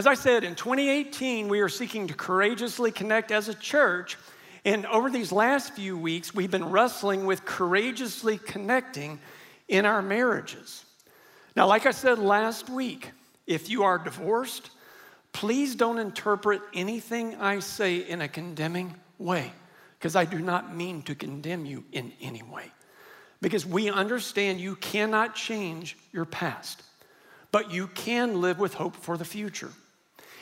As I said, in 2018, we are seeking to courageously connect as a church. And over these last few weeks, we've been wrestling with courageously connecting in our marriages. Now, like I said last week, if you are divorced, please don't interpret anything I say in a condemning way, because I do not mean to condemn you in any way. Because we understand you cannot change your past, but you can live with hope for the future.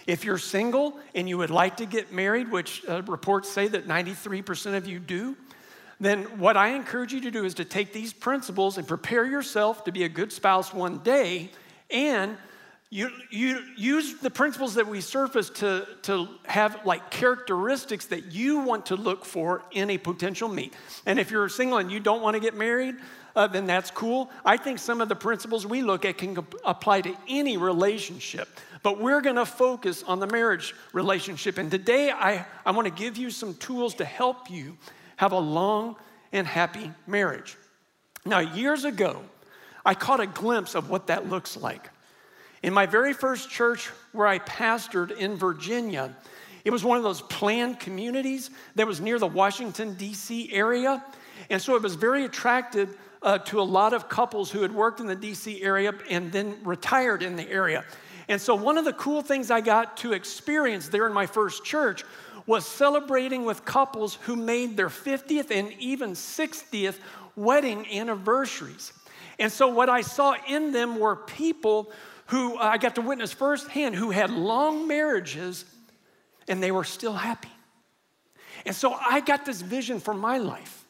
If you're single and you would like to get married, which uh, reports say that 93% of you do, then what I encourage you to do is to take these principles and prepare yourself to be a good spouse one day and you, you use the principles that we surface to, to have like characteristics that you want to look for in a potential mate. And if you're single and you don't want to get married, uh, then that's cool. I think some of the principles we look at can apply to any relationship. But we're going to focus on the marriage relationship. And today, I, I want to give you some tools to help you have a long and happy marriage. Now, years ago, I caught a glimpse of what that looks like. In my very first church where I pastored in Virginia, it was one of those planned communities that was near the Washington, D.C. area. And so it was very attractive uh, to a lot of couples who had worked in the D.C. area and then retired in the area. And so, one of the cool things I got to experience there in my first church was celebrating with couples who made their 50th and even 60th wedding anniversaries. And so, what I saw in them were people who uh, I got to witness firsthand who had long marriages and they were still happy. And so, I got this vision for my life.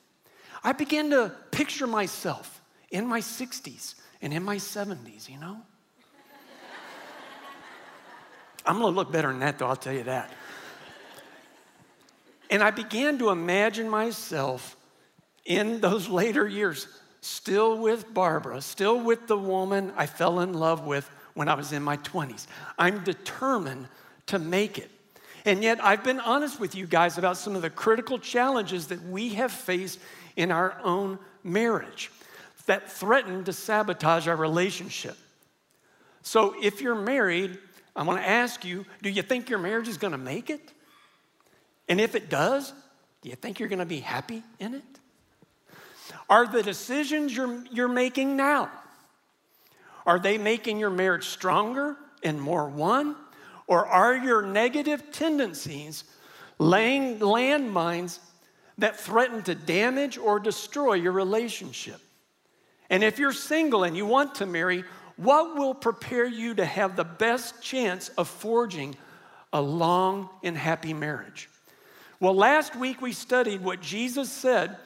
I began to picture myself in my 60s and in my 70s, you know? I'm gonna look better than that, though, I'll tell you that. And I began to imagine myself in those later years, still with Barbara, still with the woman I fell in love with when I was in my 20s. I'm determined to make it. And yet, I've been honest with you guys about some of the critical challenges that we have faced in our own marriage that threaten to sabotage our relationship. So, if you're married, I want to ask you do you think your marriage is going to make it? And if it does, do you think you're going to be happy in it? Are the decisions you're, you're making now, are they making your marriage stronger and more one? Or are your negative tendencies laying landmines that threaten to damage or destroy your relationship? And if you're single and you want to marry, what will prepare you to have the best chance of forging a long and happy marriage? Well, last week we studied what Jesus said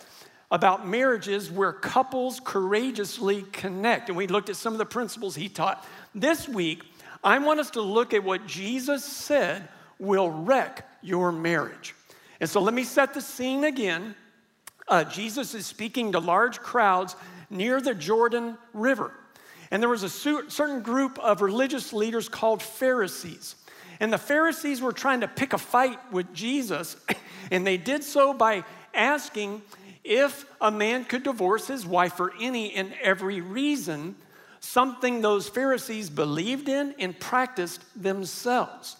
about marriages where couples courageously connect, and we looked at some of the principles he taught. This week, I want us to look at what Jesus said will wreck your marriage. And so let me set the scene again. Uh, Jesus is speaking to large crowds near the Jordan River. And there was a certain group of religious leaders called Pharisees. And the Pharisees were trying to pick a fight with Jesus, and they did so by asking if a man could divorce his wife for any and every reason, something those Pharisees believed in and practiced themselves.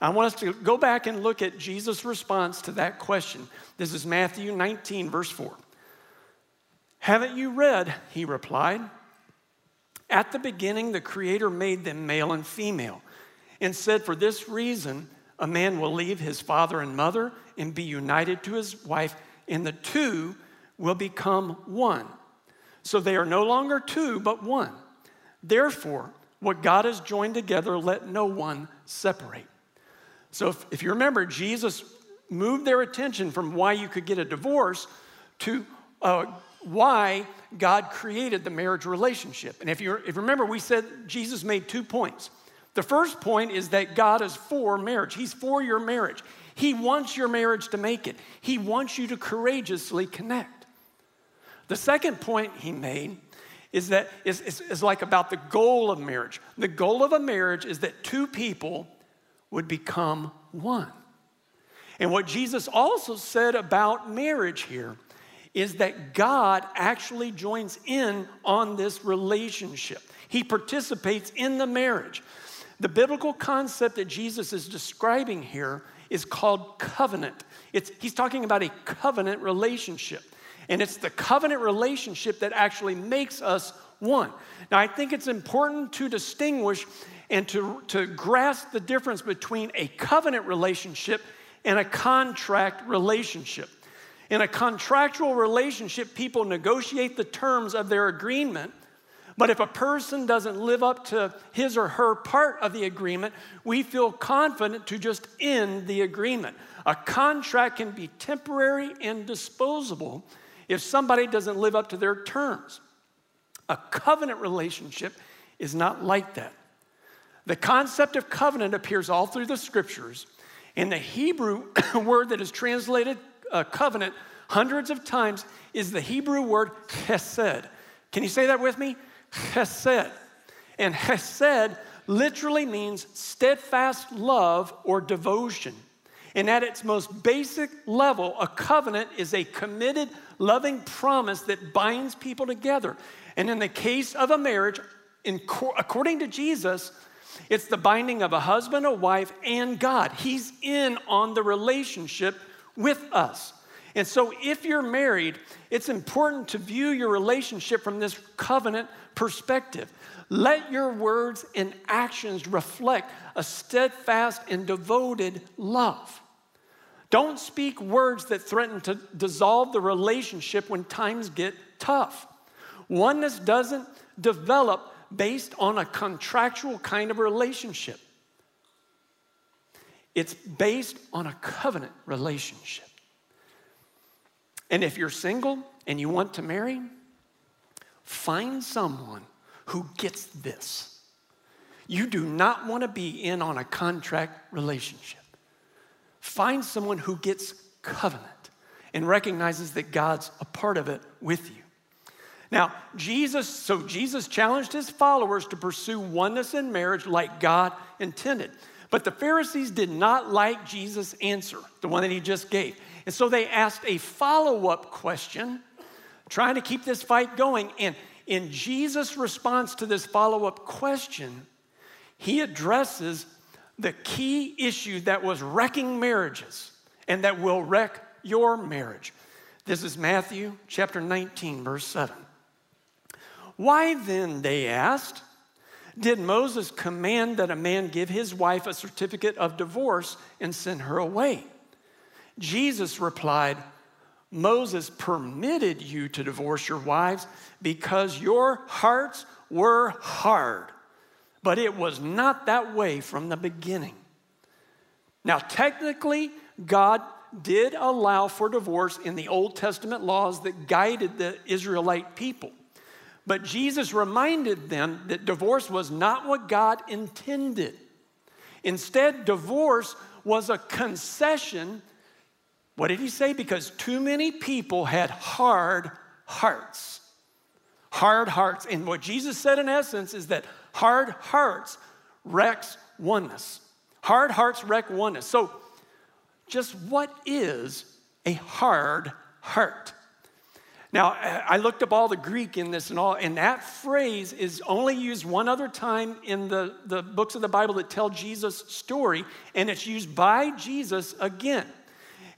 I want us to go back and look at Jesus' response to that question. This is Matthew 19, verse 4. Haven't you read, he replied, at the beginning, the Creator made them male and female and said, For this reason, a man will leave his father and mother and be united to his wife, and the two will become one. So they are no longer two, but one. Therefore, what God has joined together, let no one separate. So if, if you remember, Jesus moved their attention from why you could get a divorce to uh, why God created the marriage relationship. And if you, if you remember, we said Jesus made two points. The first point is that God is for marriage, He's for your marriage. He wants your marriage to make it, He wants you to courageously connect. The second point He made is that is, is, is like about the goal of marriage. The goal of a marriage is that two people would become one. And what Jesus also said about marriage here is that God actually joins in on this relationship. He participates in the marriage. The biblical concept that Jesus is describing here is called covenant. It's, he's talking about a covenant relationship. And it's the covenant relationship that actually makes us one. Now, I think it's important to distinguish and to, to grasp the difference between a covenant relationship and a contract relationship. In a contractual relationship, people negotiate the terms of their agreement. But if a person doesn't live up to his or her part of the agreement, we feel confident to just end the agreement. A contract can be temporary and disposable if somebody doesn't live up to their terms. A covenant relationship is not like that. The concept of covenant appears all through the scriptures, and the Hebrew word that is translated uh, covenant hundreds of times is the Hebrew word chesed. Can you say that with me? Chesed. And chesed literally means steadfast love or devotion. And at its most basic level, a covenant is a committed, loving promise that binds people together. And in the case of a marriage, in, according to Jesus, it's the binding of a husband, a wife, and God. He's in on the relationship with us. And so, if you're married, it's important to view your relationship from this covenant perspective. Let your words and actions reflect a steadfast and devoted love. Don't speak words that threaten to dissolve the relationship when times get tough. Oneness doesn't develop based on a contractual kind of relationship, it's based on a covenant relationship. And if you're single and you want to marry, find someone who gets this. You do not want to be in on a contract relationship. Find someone who gets covenant and recognizes that God's a part of it with you. Now, Jesus, so Jesus challenged his followers to pursue oneness in marriage like God intended. But the Pharisees did not like Jesus' answer, the one that he just gave. And so they asked a follow up question, trying to keep this fight going. And in Jesus' response to this follow up question, he addresses the key issue that was wrecking marriages and that will wreck your marriage. This is Matthew chapter 19, verse 7. Why then, they asked, did Moses command that a man give his wife a certificate of divorce and send her away? Jesus replied, Moses permitted you to divorce your wives because your hearts were hard, but it was not that way from the beginning. Now, technically, God did allow for divorce in the Old Testament laws that guided the Israelite people. But Jesus reminded them that divorce was not what God intended. Instead, divorce was a concession. What did he say? Because too many people had hard hearts. Hard hearts. And what Jesus said in essence is that hard hearts wrecks oneness. Hard hearts wreck oneness. So, just what is a hard heart? Now, I looked up all the Greek in this and all, and that phrase is only used one other time in the, the books of the Bible that tell Jesus' story, and it's used by Jesus again.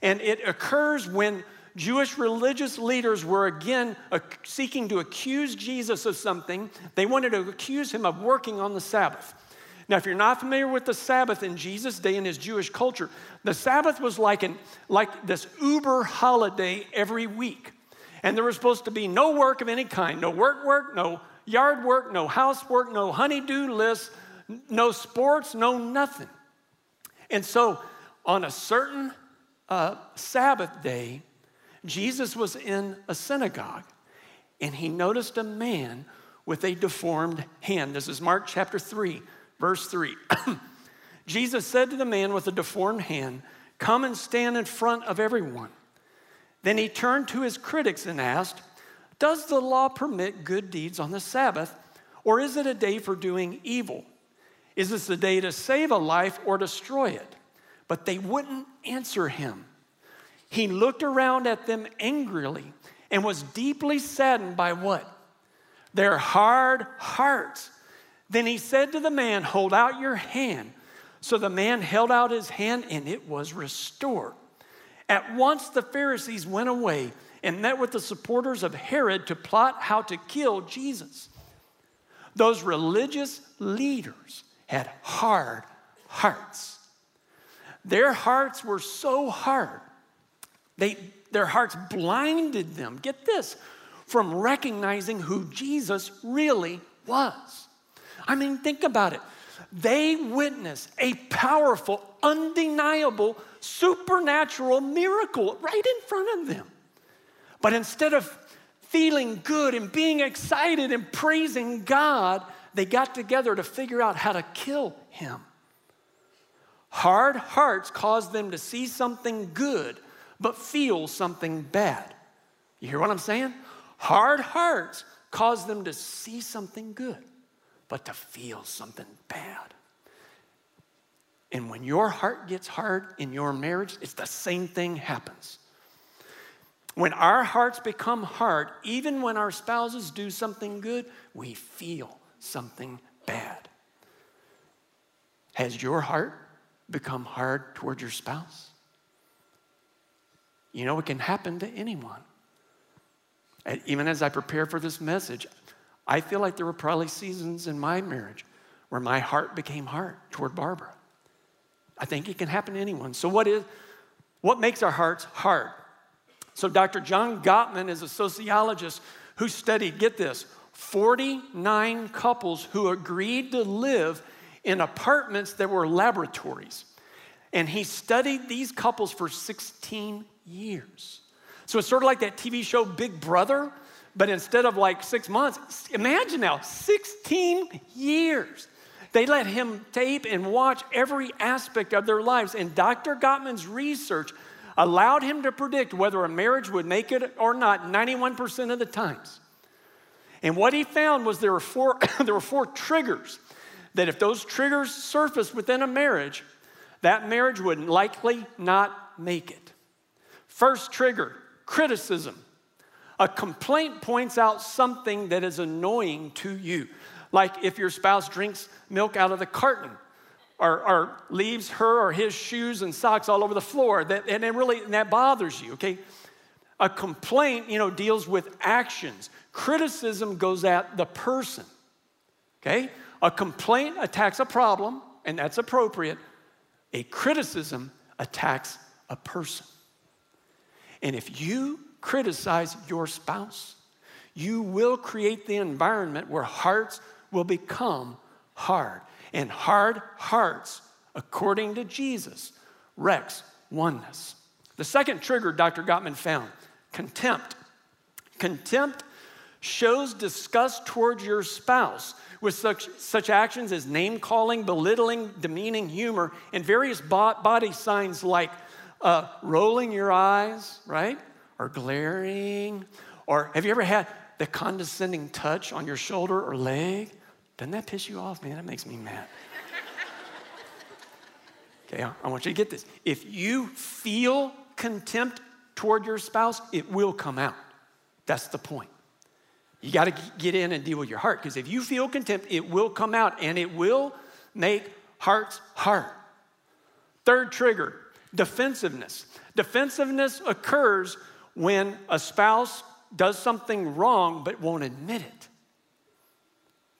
And it occurs when Jewish religious leaders were again seeking to accuse Jesus of something. They wanted to accuse him of working on the Sabbath. Now, if you're not familiar with the Sabbath in Jesus' day in his Jewish culture, the Sabbath was like, an, like this uber holiday every week. And there was supposed to be no work of any kind no work work, no yard work, no housework, no honeydew list, no sports, no nothing. And so on a certain uh, Sabbath day, Jesus was in a synagogue and he noticed a man with a deformed hand. This is Mark chapter 3, verse 3. Jesus said to the man with a deformed hand, Come and stand in front of everyone. Then he turned to his critics and asked, Does the law permit good deeds on the Sabbath, or is it a day for doing evil? Is this a day to save a life or destroy it? But they wouldn't answer him. He looked around at them angrily and was deeply saddened by what? Their hard hearts. Then he said to the man, Hold out your hand. So the man held out his hand and it was restored. At once the Pharisees went away and met with the supporters of Herod to plot how to kill Jesus. Those religious leaders had hard hearts. Their hearts were so hard, they, their hearts blinded them, get this, from recognizing who Jesus really was. I mean, think about it. They witnessed a powerful, undeniable, supernatural miracle right in front of them. But instead of feeling good and being excited and praising God, they got together to figure out how to kill him. Hard hearts cause them to see something good, but feel something bad. You hear what I'm saying? Hard hearts cause them to see something good, but to feel something bad. And when your heart gets hard in your marriage, it's the same thing happens. When our hearts become hard, even when our spouses do something good, we feel something bad. Has your heart become hard toward your spouse? You know, it can happen to anyone. And even as I prepare for this message, I feel like there were probably seasons in my marriage where my heart became hard toward Barbara. I think it can happen to anyone. So, what is what makes our hearts hard? So, Dr. John Gottman is a sociologist who studied, get this, 49 couples who agreed to live in apartments that were laboratories. And he studied these couples for 16 years. So it's sort of like that TV show Big Brother, but instead of like six months, imagine now, 16 years. They let him tape and watch every aspect of their lives. And Dr. Gottman's research allowed him to predict whether a marriage would make it or not 91% of the times. And what he found was there were four, there were four triggers that if those triggers surfaced within a marriage, that marriage would likely not make it. First trigger criticism. A complaint points out something that is annoying to you. Like if your spouse drinks milk out of the carton or, or leaves her or his shoes and socks all over the floor, that, and it really and that bothers you, okay? A complaint, you know, deals with actions. Criticism goes at the person, okay? A complaint attacks a problem, and that's appropriate. A criticism attacks a person. And if you criticize your spouse, you will create the environment where hearts will become hard. And hard hearts, according to Jesus, wrecks oneness. The second trigger Dr. Gottman found contempt. Contempt shows disgust towards your spouse with such, such actions as name calling, belittling, demeaning humor, and various body signs like uh, rolling your eyes, right? Or glaring. Or have you ever had the condescending touch on your shoulder or leg? Doesn't that piss you off, man? That makes me mad. okay, I want you to get this. If you feel contempt toward your spouse, it will come out. That's the point. You got to get in and deal with your heart because if you feel contempt, it will come out and it will make hearts hard. Third trigger defensiveness. Defensiveness occurs when a spouse does something wrong but won't admit it.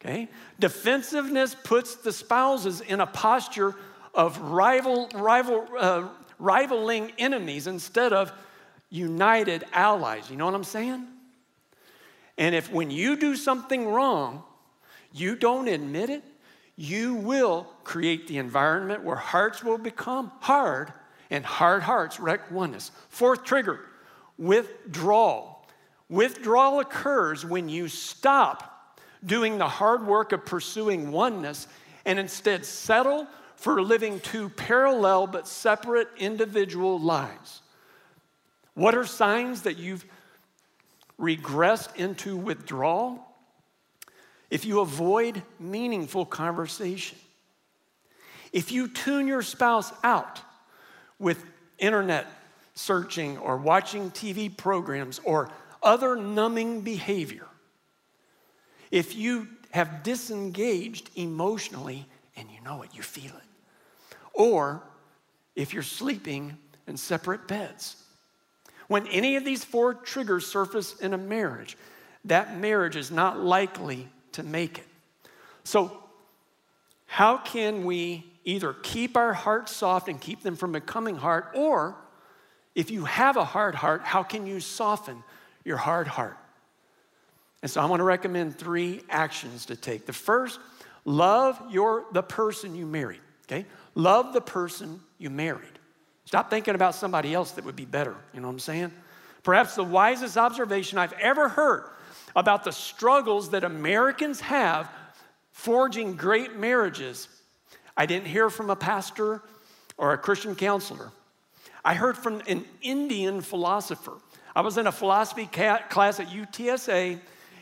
Okay? Defensiveness puts the spouses in a posture of rival, rival, uh, rivaling enemies instead of united allies. You know what I'm saying? And if when you do something wrong, you don't admit it, you will create the environment where hearts will become hard and hard hearts wreck oneness. Fourth trigger withdrawal. Withdrawal occurs when you stop doing the hard work of pursuing oneness and instead settle for living two parallel but separate individual lives. What are signs that you've regressed into withdrawal? If you avoid meaningful conversation, if you tune your spouse out with internet searching or watching TV programs or other numbing behavior, if you have disengaged emotionally and you know it, you feel it. Or if you're sleeping in separate beds. When any of these four triggers surface in a marriage, that marriage is not likely to make it. So, how can we either keep our hearts soft and keep them from becoming hard, or if you have a hard heart, how can you soften your hard heart? And so I want to recommend three actions to take. The first, love your the person you married, okay? Love the person you married. Stop thinking about somebody else that would be better, you know what I'm saying? Perhaps the wisest observation I've ever heard about the struggles that Americans have forging great marriages. I didn't hear from a pastor or a Christian counselor. I heard from an Indian philosopher. I was in a philosophy class at UTSA,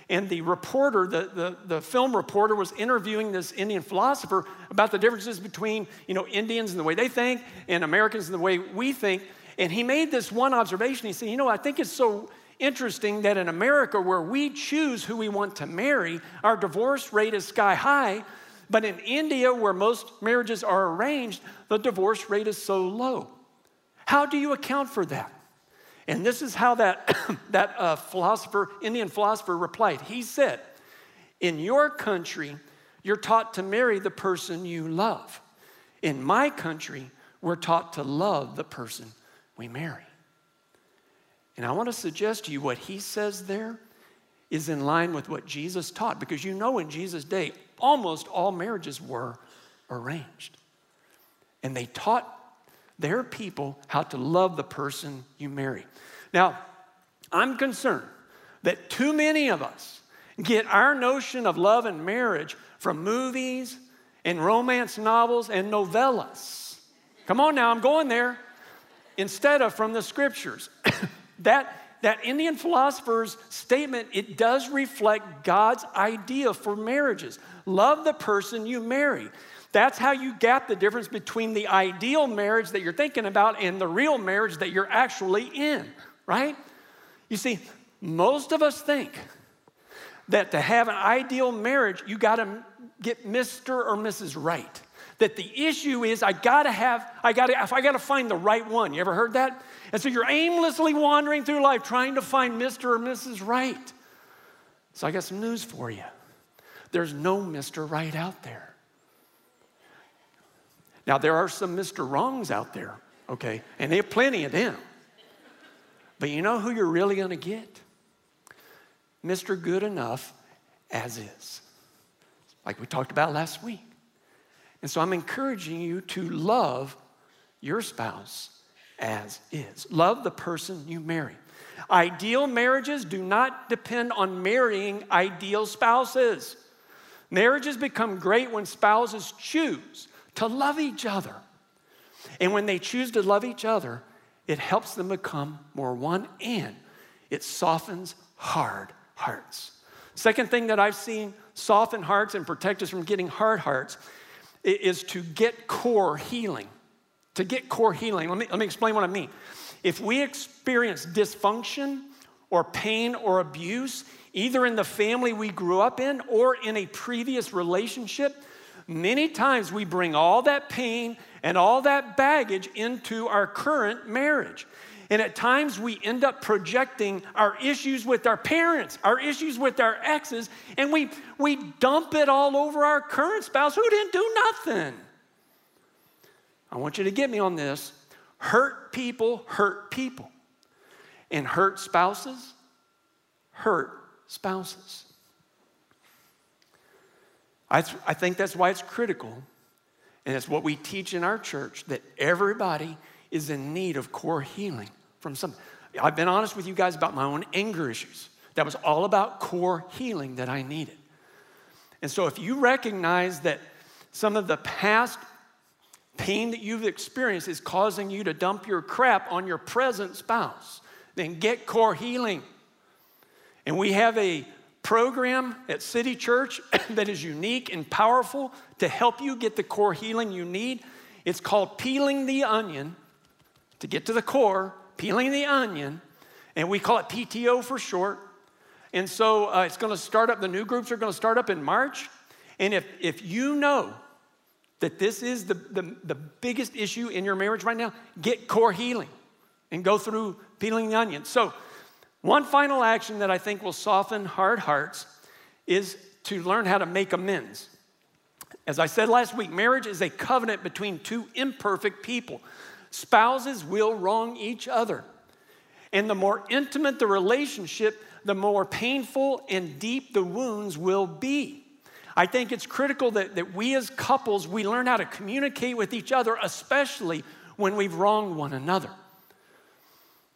and the reporter, the, the, the, film reporter, was interviewing this Indian philosopher about the differences between you know, Indians and the way they think and Americans and the way we think. And he made this one observation. He said, You know, I think it's so interesting that in America, where we choose who we want to marry, our divorce rate is sky high. But in India, where most marriages are arranged, the divorce rate is so low. How do you account for that? And this is how that, that uh, philosopher, Indian philosopher, replied. He said, In your country, you're taught to marry the person you love. In my country, we're taught to love the person we marry. And I want to suggest to you what he says there is in line with what Jesus taught, because you know in Jesus' day, almost all marriages were arranged. And they taught their people how to love the person you marry. Now, I'm concerned that too many of us get our notion of love and marriage from movies and romance novels and novellas. Come on now, I'm going there. Instead of from the scriptures. that, that Indian philosopher's statement, it does reflect God's idea for marriages. Love the person you marry. That's how you gap the difference between the ideal marriage that you're thinking about and the real marriage that you're actually in, right? You see, most of us think that to have an ideal marriage, you got to get Mr. or Mrs. Right. That the issue is I got to have I got to I got to find the right one. You ever heard that? And so you're aimlessly wandering through life trying to find Mr. or Mrs. Right. So I got some news for you. There's no Mr. Right out there. Now, there are some Mr. Wrongs out there, okay? And they have plenty of them. But you know who you're really to get? Mr. Good Enough as is, like we talked about last week. And so I'm encouraging you to love your spouse as is. Love the person you marry. Ideal marriages do not depend on marrying ideal spouses. Marriages become great when spouses choose to love each other. And when they choose to love each other, it helps them become more one and it softens hard hearts. Second thing that I've seen soften hearts and protect us from getting hard hearts is to get core healing. To get core healing, let me, let me explain what I mean. If we experience dysfunction or pain or abuse, either in the family we grew up in or in a previous relationship, many times we bring all that pain and all that baggage into our current marriage. And at times we end up projecting our issues with our parents, our issues with our exes, and we, we dump it all over our current spouse who didn't do nothing. I want you to get me on this. Hurt people hurt people, and hurt spouses hurt spouses. I, th- I think that's why it's critical, and it's what we teach in our church that everybody is in need of core healing from something. I've been honest with you guys about my own anger issues. That was all about core healing that I needed. And so, if you recognize that some of the past pain that you've experienced is causing you to dump your crap on your present spouse, then get core healing. And we have a program at City Church that is unique and powerful to help you get the core healing you need. It's called Peeling the Onion. To get to the core, peeling the onion, and we call it PTO for short. And so uh, it's going to start up, the new groups are going to start up in March. And if, if you know that this is the, the, the biggest issue in your marriage right now, get core healing and go through peeling the onion. So, one final action that I think will soften hard hearts is to learn how to make amends. As I said last week, marriage is a covenant between two imperfect people. Spouses will wrong each other. And the more intimate the relationship, the more painful and deep the wounds will be. I think it's critical that, that we as couples, we learn how to communicate with each other, especially when we've wronged one another.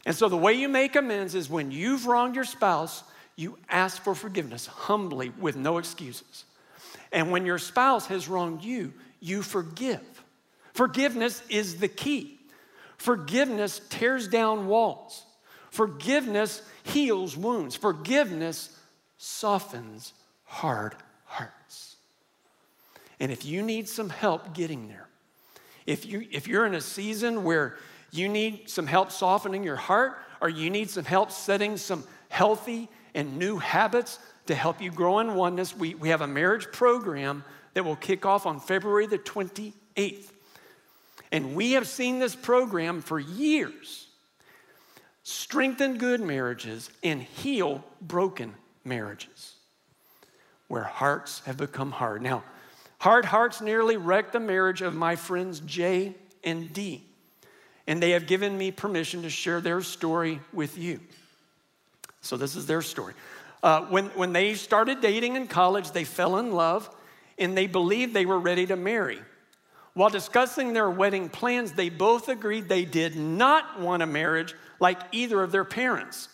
And so the way you make amends is when you've wronged your spouse, you ask for forgiveness humbly with no excuses. And when your spouse has wronged you, you forgive. Forgiveness is the key. Forgiveness tears down walls. Forgiveness heals wounds. Forgiveness softens hard hearts. And if you need some help getting there, if, you, if you're in a season where you need some help softening your heart, or you need some help setting some healthy and new habits to help you grow in oneness, we, we have a marriage program that will kick off on February the 28th. And we have seen this program for years strengthen good marriages and heal broken marriages where hearts have become hard. Now, hard hearts nearly wrecked the marriage of my friends J and D, and they have given me permission to share their story with you. So, this is their story. Uh, when, when they started dating in college, they fell in love and they believed they were ready to marry. While discussing their wedding plans, they both agreed they did not want a marriage like either of their parents.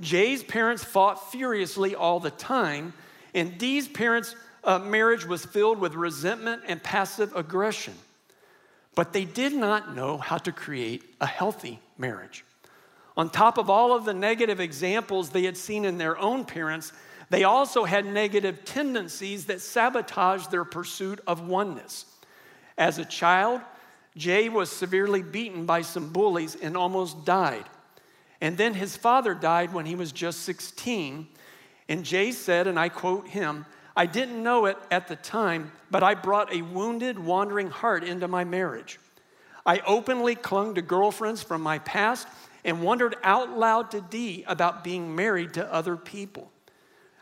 Jay's parents fought furiously all the time, and Dee's parents' uh, marriage was filled with resentment and passive aggression but they did not know how to create a healthy marriage. On top of all of the negative examples they had seen in their own parents, they also had negative tendencies that sabotaged their pursuit of oneness. As a child, Jay was severely beaten by some bullies and almost died. And then his father died when he was just 16. And Jay said, and I quote him, I didn't know it at the time, but I brought a wounded, wandering heart into my marriage. I openly clung to girlfriends from my past and wondered out loud to Dee about being married to other people.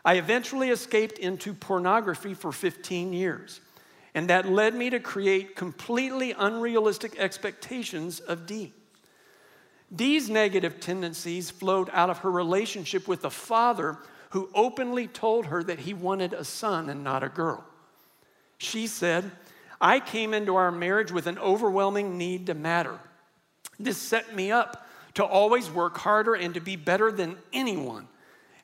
I eventually escaped into pornography for 15 years, and that led me to create completely unrealistic expectations of Dee. Dee's negative tendencies flowed out of her relationship with a father who openly told her that he wanted a son and not a girl. She said, I came into our marriage with an overwhelming need to matter. This set me up to always work harder and to be better than anyone.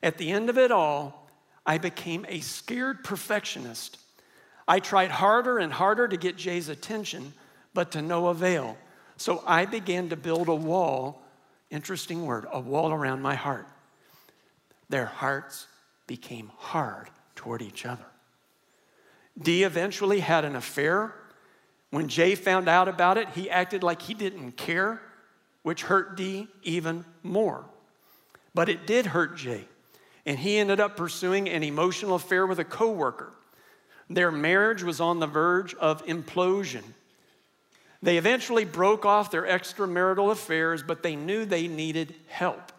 At the end of it all, I became a scared perfectionist. I tried harder and harder to get Jay's attention, but to no avail. So I began to build a wall, interesting word, a wall around my heart their hearts became hard toward each other. Dee eventually had an affair. When Jay found out about it, he acted like he didn't care, which hurt Dee even more. But it did hurt Jay, and he ended up pursuing an emotional affair with a coworker. Their marriage was on the verge of implosion. They eventually broke off their extramarital affairs, but they knew they needed help.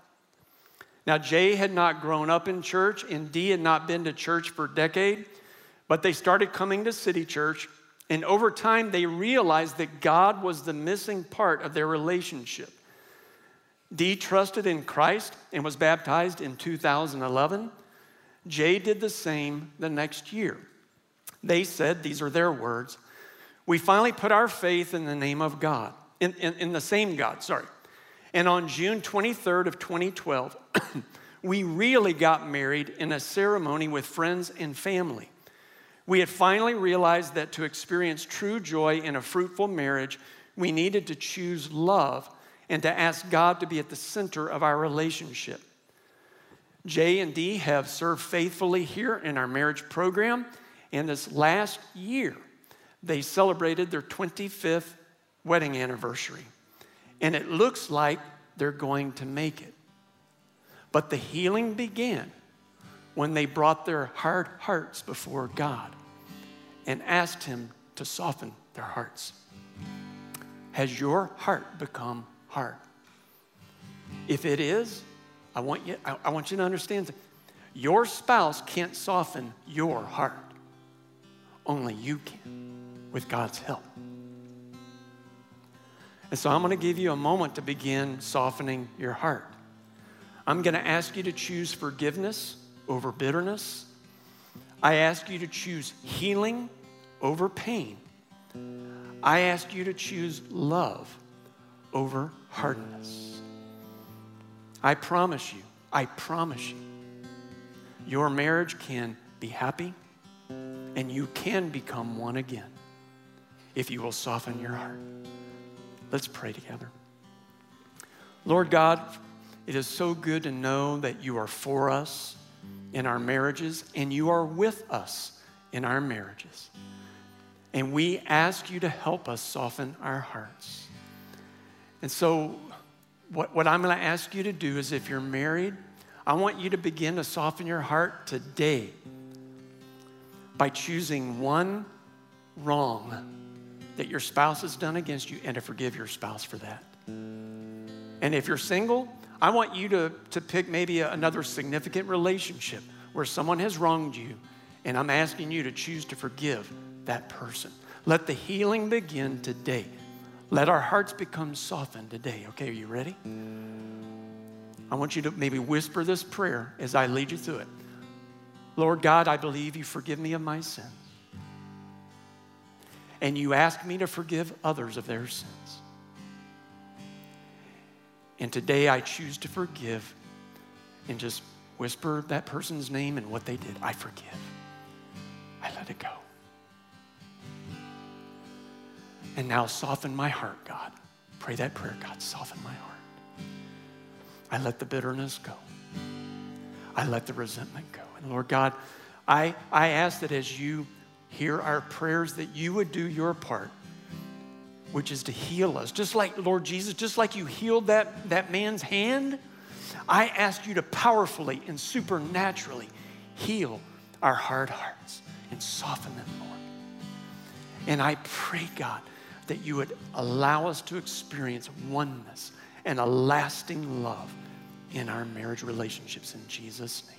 Now, Jay had not grown up in church, and Dee had not been to church for a decade, but they started coming to City Church, and over time they realized that God was the missing part of their relationship. Dee trusted in Christ and was baptized in 2011. Jay did the same the next year. They said, these are their words, we finally put our faith in the name of God, in, in, in the same God, sorry. And on June 23rd of 2012, we really got married in a ceremony with friends and family. We had finally realized that to experience true joy in a fruitful marriage, we needed to choose love and to ask God to be at the center of our relationship. Jay and Dee have served faithfully here in our marriage program, and this last year, they celebrated their 25th wedding anniversary and it looks like they're going to make it. But the healing began when they brought their hard hearts before God and asked Him to soften their hearts. Has your heart become hard? If it is, I want you, I, want you to understand that your spouse can't soften your heart. Only you can with God's help. And so I'm going to give you a moment to begin softening your heart. I'm going to ask you to choose forgiveness over bitterness. I ask you to choose healing over pain. I ask you to choose love over hardness. I promise you, I promise you, your marriage can be happy and you can become one again if you will soften your heart. Let's pray together. Lord God, it is so good to know that you are for us in our marriages and you are with us in our marriages. And we ask you to help us soften our hearts. And so, what, what I'm going to ask you to do is if you're married, I want you to begin to soften your heart today by choosing one wrong that your spouse has done against you and to forgive your spouse for that. And if you're single, I want you to, to pick maybe a, another significant relationship where someone has wronged you, and I'm asking you to choose to forgive that person. Let the healing begin today. Let our hearts become softened today. Okay, are you ready? I want you to maybe whisper this prayer as I lead you through it. Lord God, I believe you forgive me of my sins. And you ask me to forgive others of their sins. And today I choose to forgive and just whisper that person's name and what they did. I forgive. I let it go. And now soften my heart, God. Pray that prayer, God. Soften my heart. I let the bitterness go. I let the resentment go. Lord God, I, I ask that as you hear our prayers, that you would do your part which is to heal us. Just like, Lord Jesus, just like you healed that, that man's hand, I ask you to powerfully and supernaturally heal our hard hearts and soften them, Lord. And I pray, God, that you would allow us to experience oneness and a lasting love in our marriage relationships in Jesus' name.